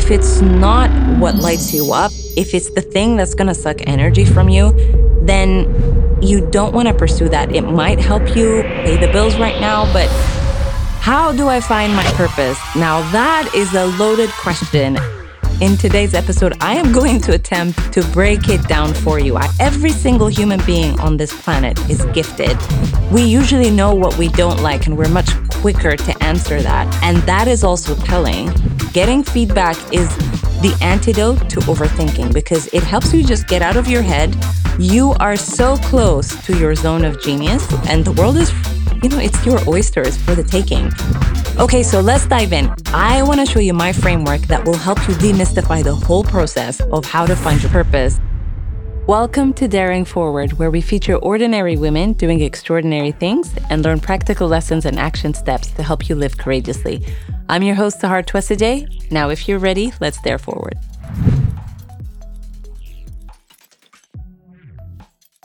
if it's not what lights you up, if it's the thing that's gonna suck energy from you, then you don't wanna pursue that. It might help you pay the bills right now, but how do I find my purpose? Now, that is a loaded question. In today's episode, I am going to attempt to break it down for you. Every single human being on this planet is gifted. We usually know what we don't like, and we're much quicker to answer that. And that is also telling. Getting feedback is the antidote to overthinking because it helps you just get out of your head. You are so close to your zone of genius, and the world is, you know, it's your oysters for the taking. Okay, so let's dive in. I want to show you my framework that will help you demystify the whole process of how to find your purpose Welcome to Daring Forward, where we feature ordinary women doing extraordinary things and learn practical lessons and action steps to help you live courageously. I'm your host, Sahar Twesigye. Now, if you're ready, let's dare forward.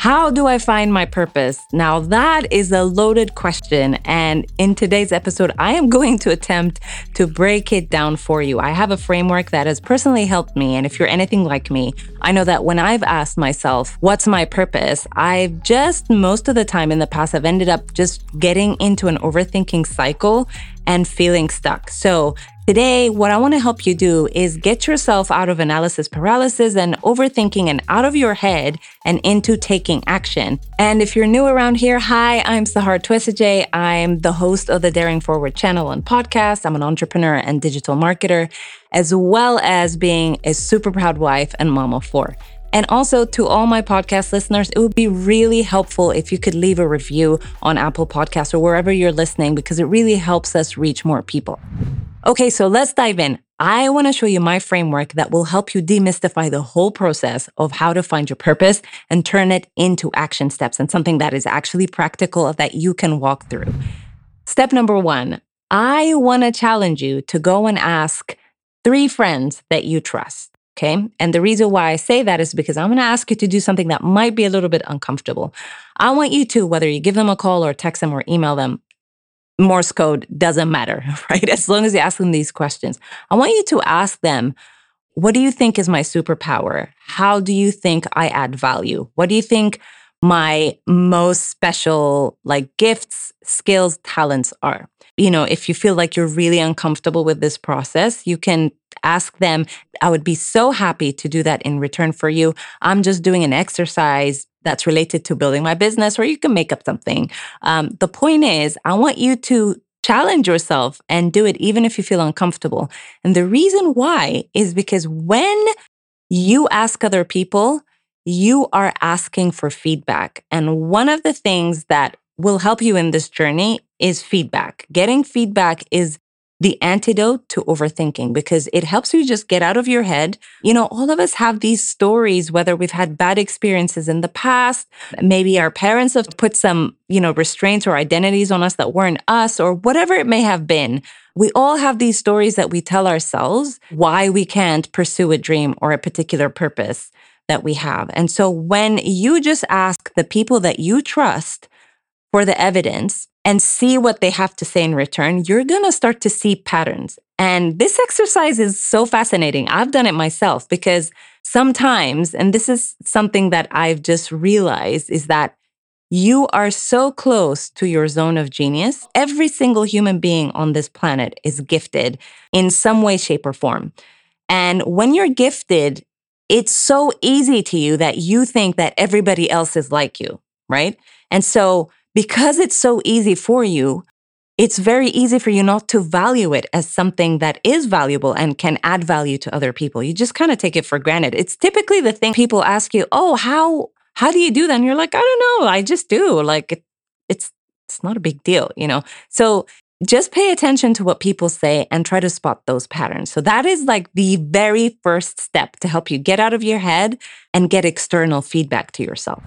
How do I find my purpose? Now, that is a loaded question. And in today's episode, I am going to attempt to break it down for you. I have a framework that has personally helped me. And if you're anything like me, I know that when I've asked myself, what's my purpose? I've just most of the time in the past, I've ended up just getting into an overthinking cycle and feeling stuck. So Today, what I want to help you do is get yourself out of analysis paralysis and overthinking and out of your head and into taking action. And if you're new around here, hi, I'm Sahar Twesigye. I'm the host of the Daring Forward channel and podcast. I'm an entrepreneur and digital marketer, as well as being a super proud wife and mom of four. And also to all my podcast listeners, it would be really helpful if you could leave a review on Apple Podcasts or wherever you're listening because it really helps us reach more people. Okay, so let's dive in. I want to show you my framework that will help you demystify the whole process of how to find your purpose and turn it into action steps and something that is actually practical that you can walk through. Step number one I want to challenge you to go and ask three friends that you trust. Okay. And the reason why I say that is because I'm going to ask you to do something that might be a little bit uncomfortable. I want you to, whether you give them a call or text them or email them, Morse code doesn't matter, right? As long as you ask them these questions. I want you to ask them, what do you think is my superpower? How do you think I add value? What do you think my most special like gifts, skills, talents are? You know, if you feel like you're really uncomfortable with this process, you can ask them. I would be so happy to do that in return for you. I'm just doing an exercise that's related to building my business, or you can make up something. Um, the point is, I want you to challenge yourself and do it even if you feel uncomfortable. And the reason why is because when you ask other people, you are asking for feedback. And one of the things that will help you in this journey is feedback. Getting feedback is the antidote to overthinking because it helps you just get out of your head. You know, all of us have these stories, whether we've had bad experiences in the past, maybe our parents have put some, you know, restraints or identities on us that weren't us, or whatever it may have been. We all have these stories that we tell ourselves why we can't pursue a dream or a particular purpose that we have. And so when you just ask the people that you trust for the evidence, and see what they have to say in return, you're going to start to see patterns. And this exercise is so fascinating. I've done it myself because sometimes, and this is something that I've just realized, is that you are so close to your zone of genius. Every single human being on this planet is gifted in some way, shape, or form. And when you're gifted, it's so easy to you that you think that everybody else is like you, right? And so because it's so easy for you, it's very easy for you not to value it as something that is valuable and can add value to other people. You just kind of take it for granted. It's typically the thing people ask you, "Oh, how how do you do that?" And you're like, "I don't know. I just do." Like it, it's it's not a big deal, you know. So just pay attention to what people say and try to spot those patterns. So that is like the very first step to help you get out of your head and get external feedback to yourself.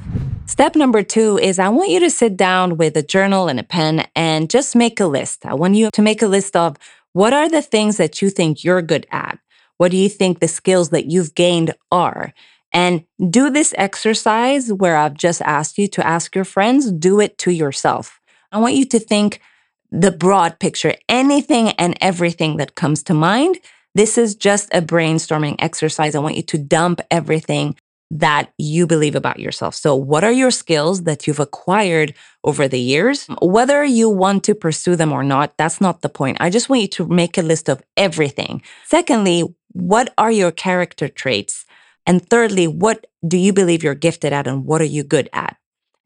Step number two is I want you to sit down with a journal and a pen and just make a list. I want you to make a list of what are the things that you think you're good at? What do you think the skills that you've gained are? And do this exercise where I've just asked you to ask your friends, do it to yourself. I want you to think the broad picture, anything and everything that comes to mind This is just a brainstorming exercise. I want you to dump everything that you believe about yourself. So, what are your skills that you've acquired over the years? Whether you want to pursue them or not, that's not the point. I just want you to make a list of everything. Secondly, what are your character traits? And thirdly, what do you believe you're gifted at and what are you good at?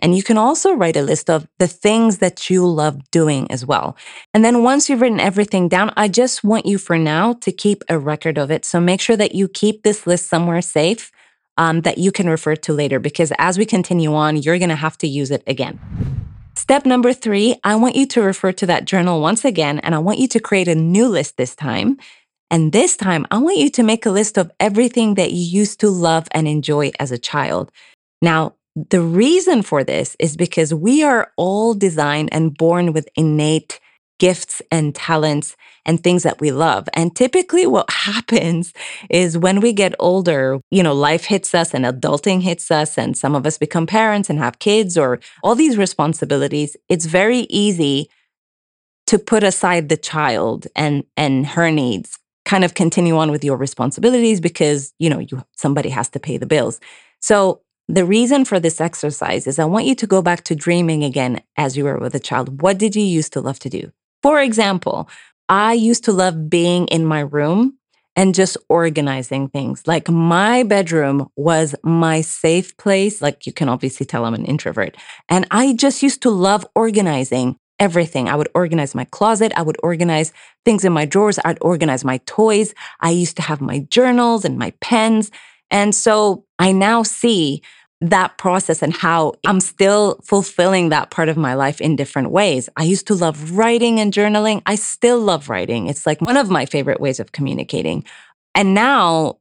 And you can also write a list of the things that you love doing as well. And then once you've written everything down, I just want you for now to keep a record of it. So make sure that you keep this list somewhere safe um, that you can refer to later, because as we continue on, you're going to have to use it again. Step number three, I want you to refer to that journal once again, and I want you to create a new list this time. And this time, I want you to make a list of everything that you used to love and enjoy as a child. Now, the reason for this is because we are all designed and born with innate gifts and talents and things that we love. And typically what happens is when we get older, you know, life hits us and adulting hits us and some of us become parents and have kids or all these responsibilities. It's very easy to put aside the child and and her needs kind of continue on with your responsibilities because you know you somebody has to pay the bills so the reason for this exercise is I want you to go back to dreaming again as you were with a child. What did you used to love to do? For example, I used to love being in my room and just organizing things. Like my bedroom was my safe place. Like you can obviously tell I'm an introvert. And I just used to love organizing everything. I would organize my closet. I would organize things in my drawers. I'd organize my toys. I used to have my journals and my pens. And so I now see that process and how I'm still fulfilling that part of my life in different ways. I used to love writing and journaling. I still love writing. It's like one of my favorite ways of communicating. And now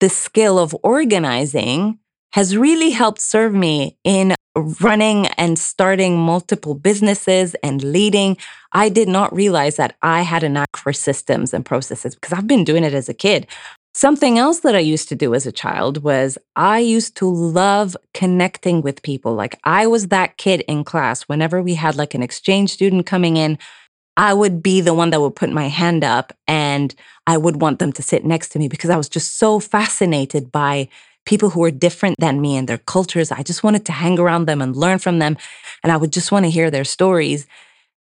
the skill of organizing has really helped serve me in running and starting multiple businesses and leading. I did not realize that I had a knack for systems and processes because I've been doing it as a kid. Something else that I used to do as a child was I used to love connecting with people. Like I was that kid in class. Whenever we had like an exchange student coming in, I would be the one that would put my hand up and I would want them to sit next to me because I was just so fascinated by people who were different than me and their cultures. I just wanted to hang around them and learn from them. And I would just want to hear their stories.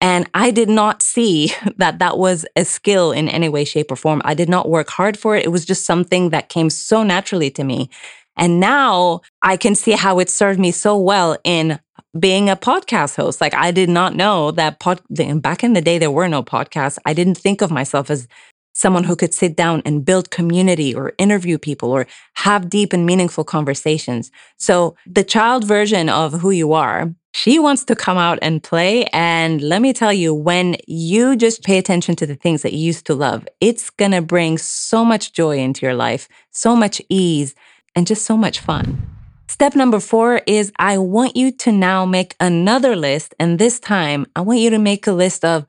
And I did not see that that was a skill in any way, shape, or form. I did not work hard for it. It was just something that came so naturally to me. And now I can see how it served me so well in being a podcast host. Like I did not know that pod, back in the day, there were no podcasts. I didn't think of myself as someone who could sit down and build community or interview people or have deep and meaningful conversations. So the child version of who you are she wants to come out and play. And let me tell you, when you just pay attention to the things that you used to love, it's going to bring so much joy into your life, so much ease, and just so much fun. Step number four is I want you to now make another list. And this time, I want you to make a list of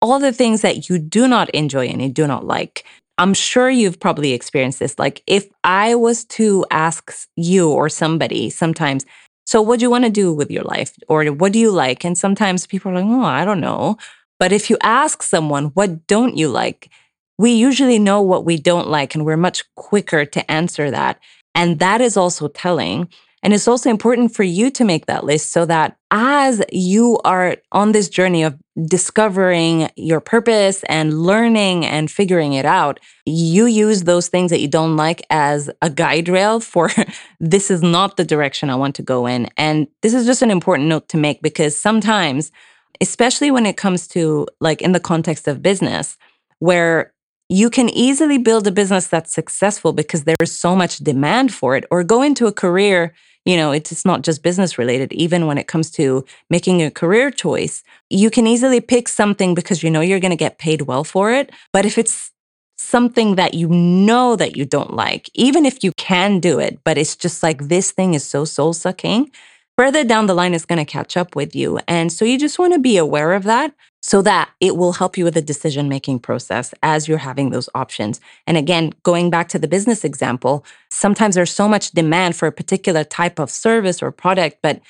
all the things that you do not enjoy and you do not like. I'm sure you've probably experienced this. Like, if I was to ask you or somebody sometimes, so, what do you want to do with your life? Or what do you like? And sometimes people are like, oh, I don't know. But if you ask someone, what don't you like? We usually know what we don't like, and we're much quicker to answer that. And that is also telling. And it's also important for you to make that list so that as you are on this journey of discovering your purpose and learning and figuring it out, you use those things that you don't like as a guide rail for this is not the direction I want to go in. And this is just an important note to make because sometimes, especially when it comes to like in the context of business, where you can easily build a business that's successful because there is so much demand for it, or go into a career you know, it's not just business related. Even when it comes to making a career choice, you can easily pick something because you know you're going to get paid well for it. But if it's something that you know that you don't like, even if you can do it, but it's just like this thing is so soul sucking, further down the line it's going to catch up with you. And so you just want to be aware of that so that it will help you with the decision making process as you're having those options. And again, going back to the business example, sometimes there's so much demand for a particular type of service or product, but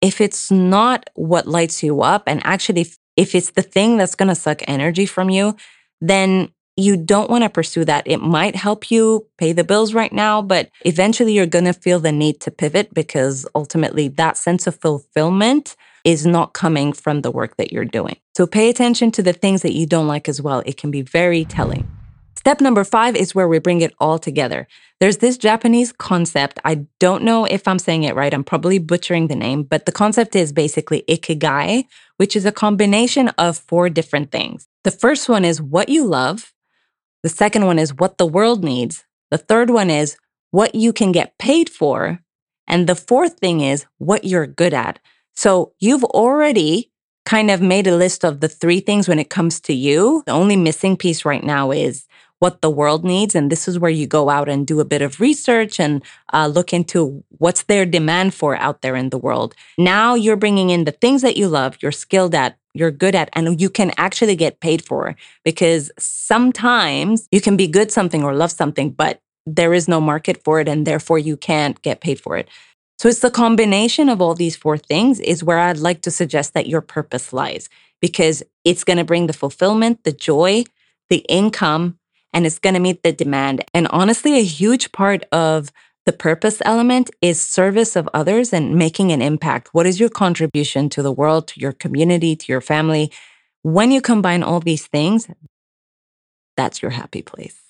if it's not what lights you up, and actually, if it's the thing that's going to suck energy from you, then you don't want to pursue that. It might help you pay the bills right now, but eventually you're going to feel the need to pivot because ultimately that sense of fulfillment is not coming from the work that you're doing. So pay attention to the things that you don't like as well. It can be very telling. Step number five is where we bring it all together. There's this Japanese concept. I don't know if I'm saying it right. I'm probably butchering the name, but the concept is basically ikigai, which is a combination of four different things. The first one is what you love. The second one is what the world needs. The third one is what you can get paid for. And the fourth thing is what you're good at. So you've already kind of made a list of the three things when it comes to you. The only missing piece right now is what the world needs. And this is where you go out and do a bit of research and uh, look into what's their demand for out there in the world. Now you're bringing in the things that you love, you're skilled at, you're good at, and you can actually get paid for. Because sometimes you can be good something or love something, but there is no market for it, and therefore you can't get paid for it. So it's the combination of all these four things is where I'd like to suggest that your purpose lies because it's going to bring the fulfillment, the joy, the income, and it's going to meet the demand. And honestly, a huge part of the purpose element is service of others and making an impact. What is your contribution to the world, to your community, to your family? When you combine all these things, that's your happy place.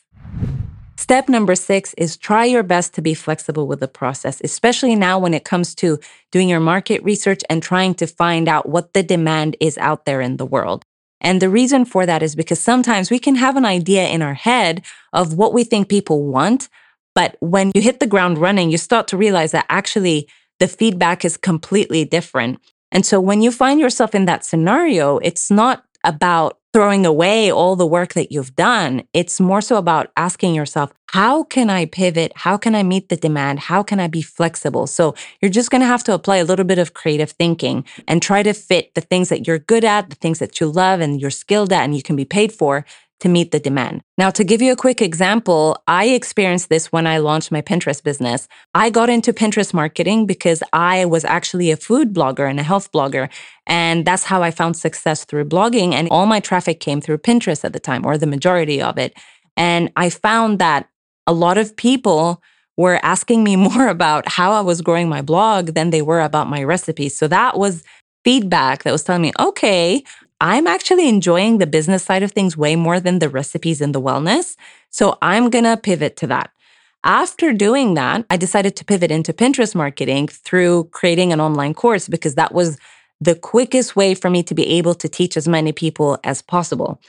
Step number six is try your best to be flexible with the process, especially now when it comes to doing your market research and trying to find out what the demand is out there in the world. And the reason for that is because sometimes we can have an idea in our head of what we think people want. But when you hit the ground running, you start to realize that actually the feedback is completely different. And so when you find yourself in that scenario, it's not about throwing away all the work that you've done. It's more so about asking yourself, how can I pivot? How can I meet the demand? How can I be flexible? So you're just going to have to apply a little bit of creative thinking and try to fit the things that you're good at, the things that you love and you're skilled at and you can be paid for to meet the demand. Now, to give you a quick example, I experienced this when I launched my Pinterest business. I got into Pinterest marketing because I was actually a food blogger and a health blogger. And that's how I found success through blogging. And all my traffic came through Pinterest at the time, or the majority of it. And I found that a lot of people were asking me more about how I was growing my blog than they were about my recipes. So that was feedback that was telling me, okay, I'm actually enjoying the business side of things way more than the recipes and the wellness. So I'm going to pivot to that. After doing that, I decided to pivot into Pinterest marketing through creating an online course because that was the quickest way for me to be able to teach as many people as possible.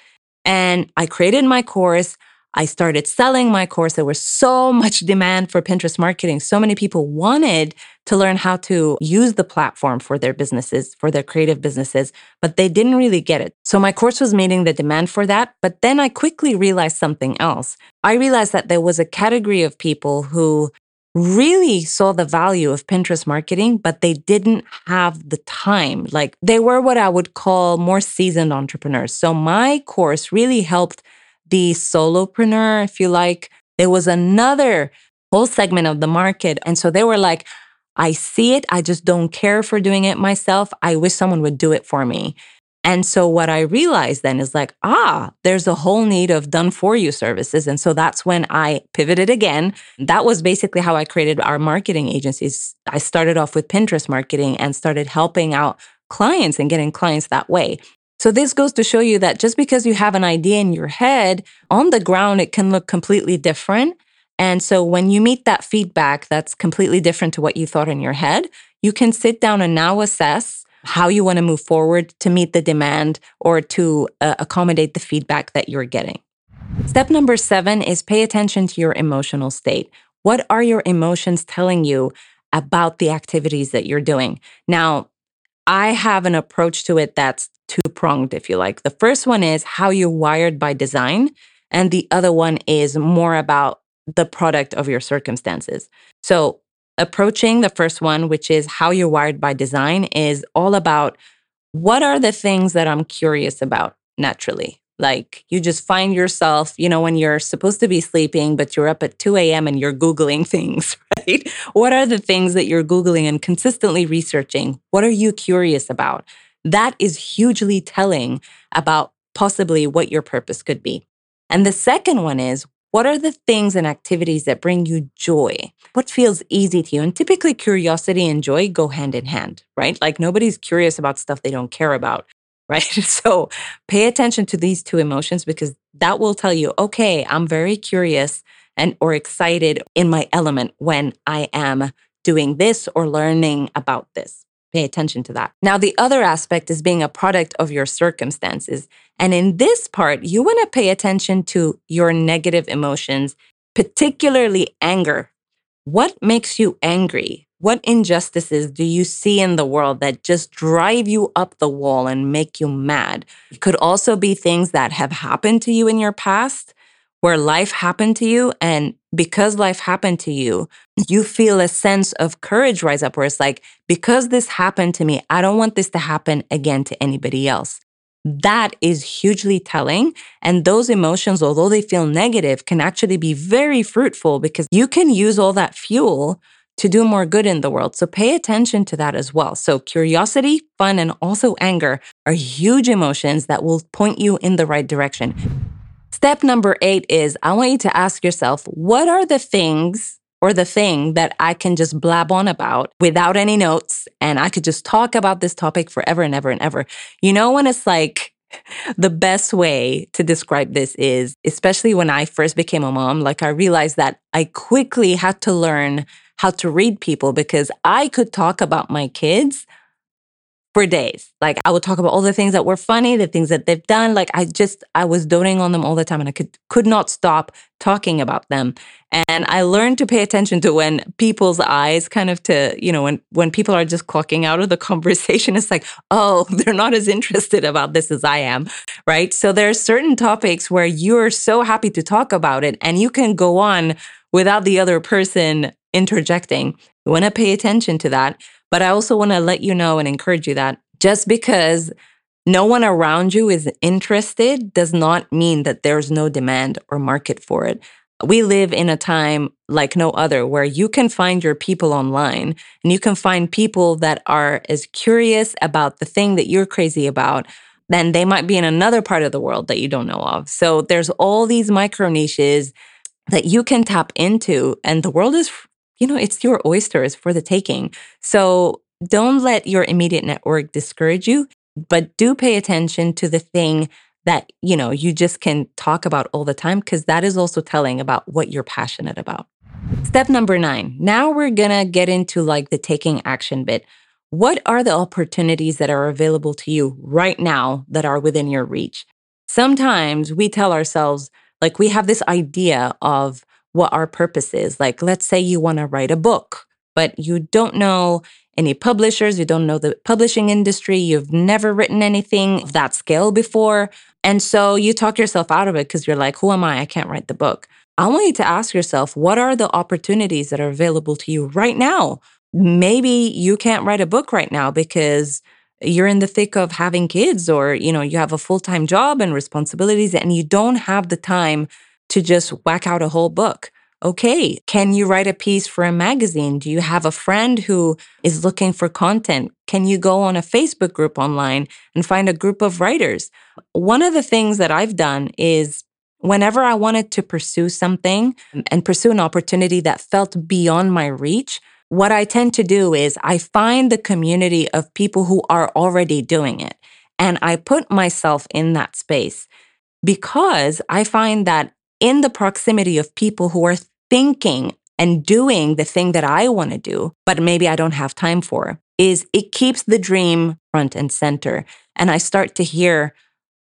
And I created my course. I started selling my course. There was so much demand for Pinterest marketing. So many people wanted to learn how to use the platform for their businesses, for their creative businesses, but they didn't really get it. So my course was meeting the demand for that. But then I quickly realized something else. I realized that there was a category of people who really saw the value of Pinterest marketing, but they didn't have the time. Like they were what I would call more seasoned entrepreneurs. So my course really helped the solopreneur, if you like. There was another whole segment of the market. And so they were like, I see it. I just don't care for doing it myself. I wish someone would do it for me. And so what I realized then is like, ah, there's a whole need of done for you services. And so that's when I pivoted again. That was basically how I created our marketing agencies. I started off with Pinterest marketing and started helping out clients and getting clients that way. So this goes to show you that just because you have an idea in your head, on the ground, it can look completely different. And so when you meet that feedback that's completely different to what you thought in your head, you can sit down and now assess how you want to move forward to meet the demand or to uh, accommodate the feedback that you're getting. Step number seven is pay attention to your emotional state. What are your emotions telling you about the activities that you're doing? Now, I have an approach to it that's two pronged, if you like. The first one is how you're wired by design, and the other one is more about the product of your circumstances. So, approaching the first one, which is how you're wired by design, is all about what are the things that I'm curious about naturally. Like you just find yourself, you know, when you're supposed to be sleeping, but you're up at 2 a.m. and you're Googling things, right? What are the things that you're Googling and consistently researching? What are you curious about? That is hugely telling about possibly what your purpose could be. And the second one is what are the things and activities that bring you joy? What feels easy to you? And typically, curiosity and joy go hand in hand, right? Like nobody's curious about stuff they don't care about, right? So pay attention to these two emotions because that will tell you, okay, I'm very curious and or excited in my element when I am doing this or learning about this. Pay attention to that. Now, the other aspect is being a product of your circumstances. And in this part, you want to pay attention to your negative emotions, particularly anger. What makes you angry? What injustices do you see in the world that just drive you up the wall and make you mad? It could also be things that have happened to you in your past where life happened to you. And because life happened to you, you feel a sense of courage rise up where it's like, because this happened to me, I don't want this to happen again to anybody else. That is hugely telling. And those emotions, although they feel negative, can actually be very fruitful because you can use all that fuel to do more good in the world. So pay attention to that as well. So curiosity, fun, and also anger are huge emotions that will point you in the right direction. Step number eight is I want you to ask yourself, what are the things or the thing that I can just blab on about without any notes and I could just talk about this topic forever and ever and ever. You know, when it's like the best way to describe this is, especially when I first became a mom, like I realized that I quickly had to learn how to read people because I could talk about my kids for days. Like I would talk about all the things that were funny, the things that they've done. Like I just I was doting on them all the time and I could could not stop talking about them. And I learned to pay attention to when people's eyes kind of to, you know, when when people are just clocking out of the conversation, it's like, oh, they're not as interested about this as I am. Right. So there are certain topics where you're so happy to talk about it and you can go on without the other person interjecting. You want to pay attention to that. But I also want to let you know and encourage you that just because no one around you is interested does not mean that there's no demand or market for it. We live in a time like no other where you can find your people online and you can find people that are as curious about the thing that you're crazy about then they might be in another part of the world that you don't know of. So there's all these micro niches that you can tap into and the world is you know, it's your oysters for the taking. So don't let your immediate network discourage you, but do pay attention to the thing that, you know, you just can talk about all the time, because that is also telling about what you're passionate about. Step number nine. Now we're going to get into like the taking action bit. What are the opportunities that are available to you right now that are within your reach? Sometimes we tell ourselves, like, we have this idea of, what our purpose is. Like, let's say you want to write a book, but you don't know any publishers, you don't know the publishing industry, you've never written anything of that scale before. And so you talk yourself out of it because you're like, who am I? I can't write the book. I want you to ask yourself, what are the opportunities that are available to you right now? Maybe you can't write a book right now because you're in the thick of having kids or you know you have a full-time job and responsibilities and you don't have the time to just whack out a whole book. Okay, can you write a piece for a magazine? Do you have a friend who is looking for content? Can you go on a Facebook group online and find a group of writers? One of the things that I've done is whenever I wanted to pursue something and pursue an opportunity that felt beyond my reach, what I tend to do is I find the community of people who are already doing it and I put myself in that space because I find that in the proximity of people who are thinking and doing the thing that I want to do, but maybe I don't have time for, is it keeps the dream front and center. And I start to hear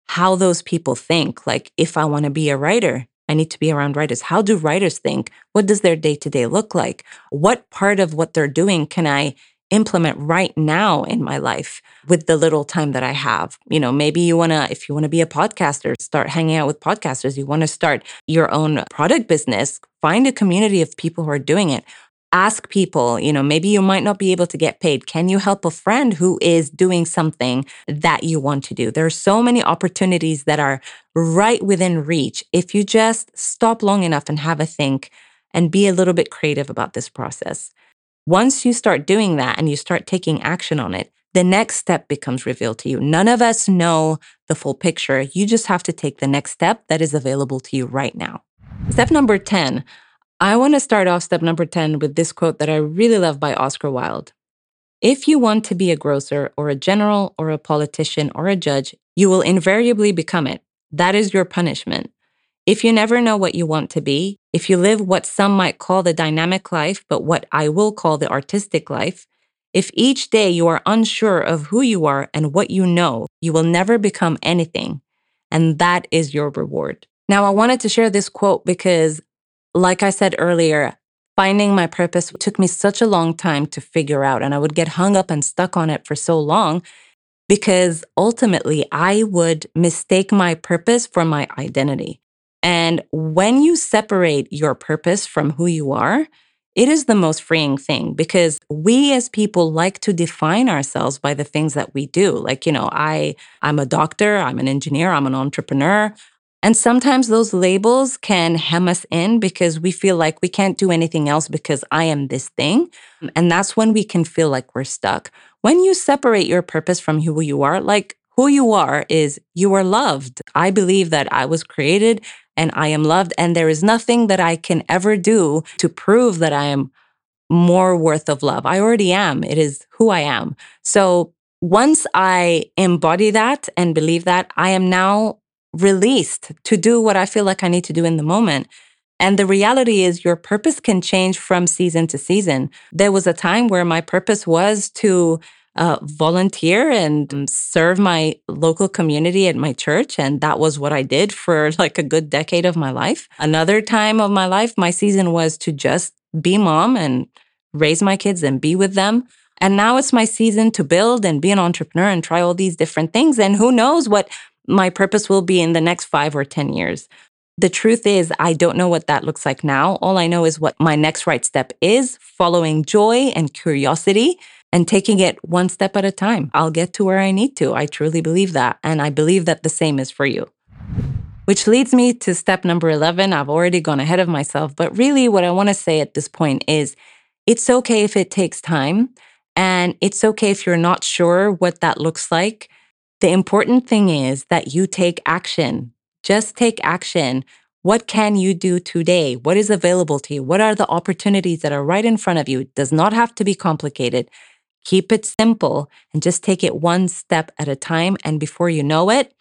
how those people think. Like, if I want to be a writer, I need to be around writers. How do writers think? What does their day to day look like? What part of what they're doing can I implement right now in my life with the little time that I have. You know, maybe you want to, if you want to be a podcaster, start hanging out with podcasters. You want to start your own product business, find a community of people who are doing it. Ask people, you know, maybe you might not be able to get paid. Can you help a friend who is doing something that you want to do? There are so many opportunities that are right within reach if you just stop long enough and have a think and be a little bit creative about this process. Once you start doing that and you start taking action on it, the next step becomes revealed to you. None of us know the full picture. You just have to take the next step that is available to you right now. Step number 10. I want to start off step number 10 with this quote that I really love by Oscar Wilde. If you want to be a grocer or a general or a politician or a judge, you will invariably become it. That is your punishment. If you never know what you want to be, if you live what some might call the dynamic life, but what I will call the artistic life, if each day you are unsure of who you are and what you know, you will never become anything. And that is your reward. Now, I wanted to share this quote because, like I said earlier, finding my purpose took me such a long time to figure out. And I would get hung up and stuck on it for so long because ultimately I would mistake my purpose for my identity. And when you separate your purpose from who you are, it is the most freeing thing because we as people like to define ourselves by the things that we do. Like, you know, I I'm a doctor, I'm an engineer, I'm an entrepreneur. And sometimes those labels can hem us in because we feel like we can't do anything else because I am this thing. And that's when we can feel like we're stuck. When you separate your purpose from who you are, like who you are is you are loved. I believe that I was created and I am loved. And there is nothing that I can ever do to prove that I am more worth of love. I already am. It is who I am. So once I embody that and believe that, I am now released to do what I feel like I need to do in the moment. And the reality is, your purpose can change from season to season. There was a time where my purpose was to uh, volunteer and serve my local community at my church. And that was what I did for like a good decade of my life. Another time of my life, my season was to just be mom and raise my kids and be with them. And now it's my season to build and be an entrepreneur and try all these different things. And who knows what my purpose will be in the next five or 10 years. The truth is, I don't know what that looks like now. All I know is what my next right step is following joy and curiosity and taking it one step at a time. I'll get to where I need to. I truly believe that. And I believe that the same is for you. Which leads me to step number 11. I've already gone ahead of myself, but really what I want to say at this point is it's okay if it takes time. And it's okay if you're not sure what that looks like. The important thing is that you take action. Just take action. What can you do today? What is available to you? What are the opportunities that are right in front of you? It does not have to be complicated. Keep it simple and just take it one step at a time. And before you know it,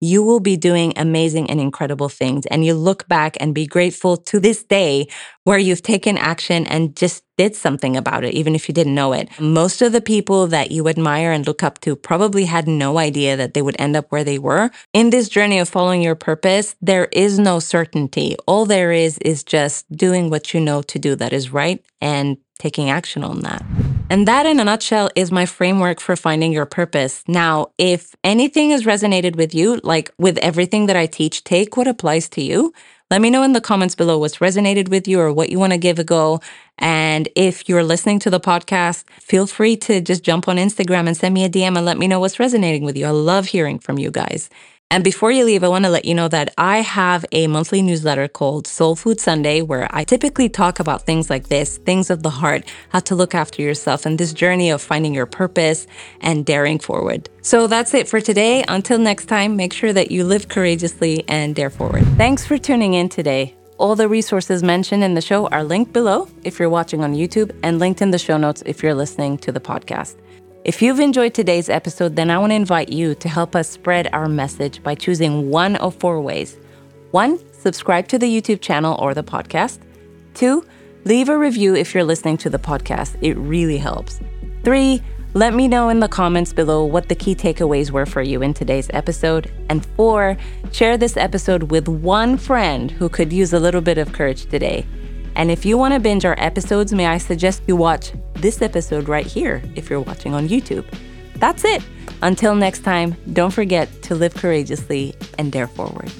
you will be doing amazing and incredible things. And you look back and be grateful to this day where you've taken action and just did something about it, even if you didn't know it. Most of the people that you admire and look up to probably had no idea that they would end up where they were. In this journey of following your purpose, there is no certainty. All there is is just doing what you know to do that is right and taking action on that. And that, in a nutshell, is my framework for finding your purpose. Now, if anything has resonated with you, like with everything that I teach, take what applies to you. Let me know in the comments below what's resonated with you or what you want to give a go. And if you're listening to the podcast, feel free to just jump on Instagram and send me a DM and let me know what's resonating with you. I love hearing from you guys. And before you leave, I want to let you know that I have a monthly newsletter called Soul Food Sunday, where I typically talk about things like this things of the heart, how to look after yourself, and this journey of finding your purpose and daring forward. So that's it for today. Until next time, make sure that you live courageously and dare forward. Thanks for tuning in today. All the resources mentioned in the show are linked below if you're watching on YouTube and linked in the show notes if you're listening to the podcast. If you've enjoyed today's episode, then I want to invite you to help us spread our message by choosing one of four ways. One, subscribe to the YouTube channel or the podcast. Two, leave a review if you're listening to the podcast. It really helps. Three, let me know in the comments below what the key takeaways were for you in today's episode. And four, share this episode with one friend who could use a little bit of courage today. And if you want to binge our episodes, may I suggest you watch this episode right here if you're watching on YouTube. That's it. Until next time, don't forget to live courageously and dare forward.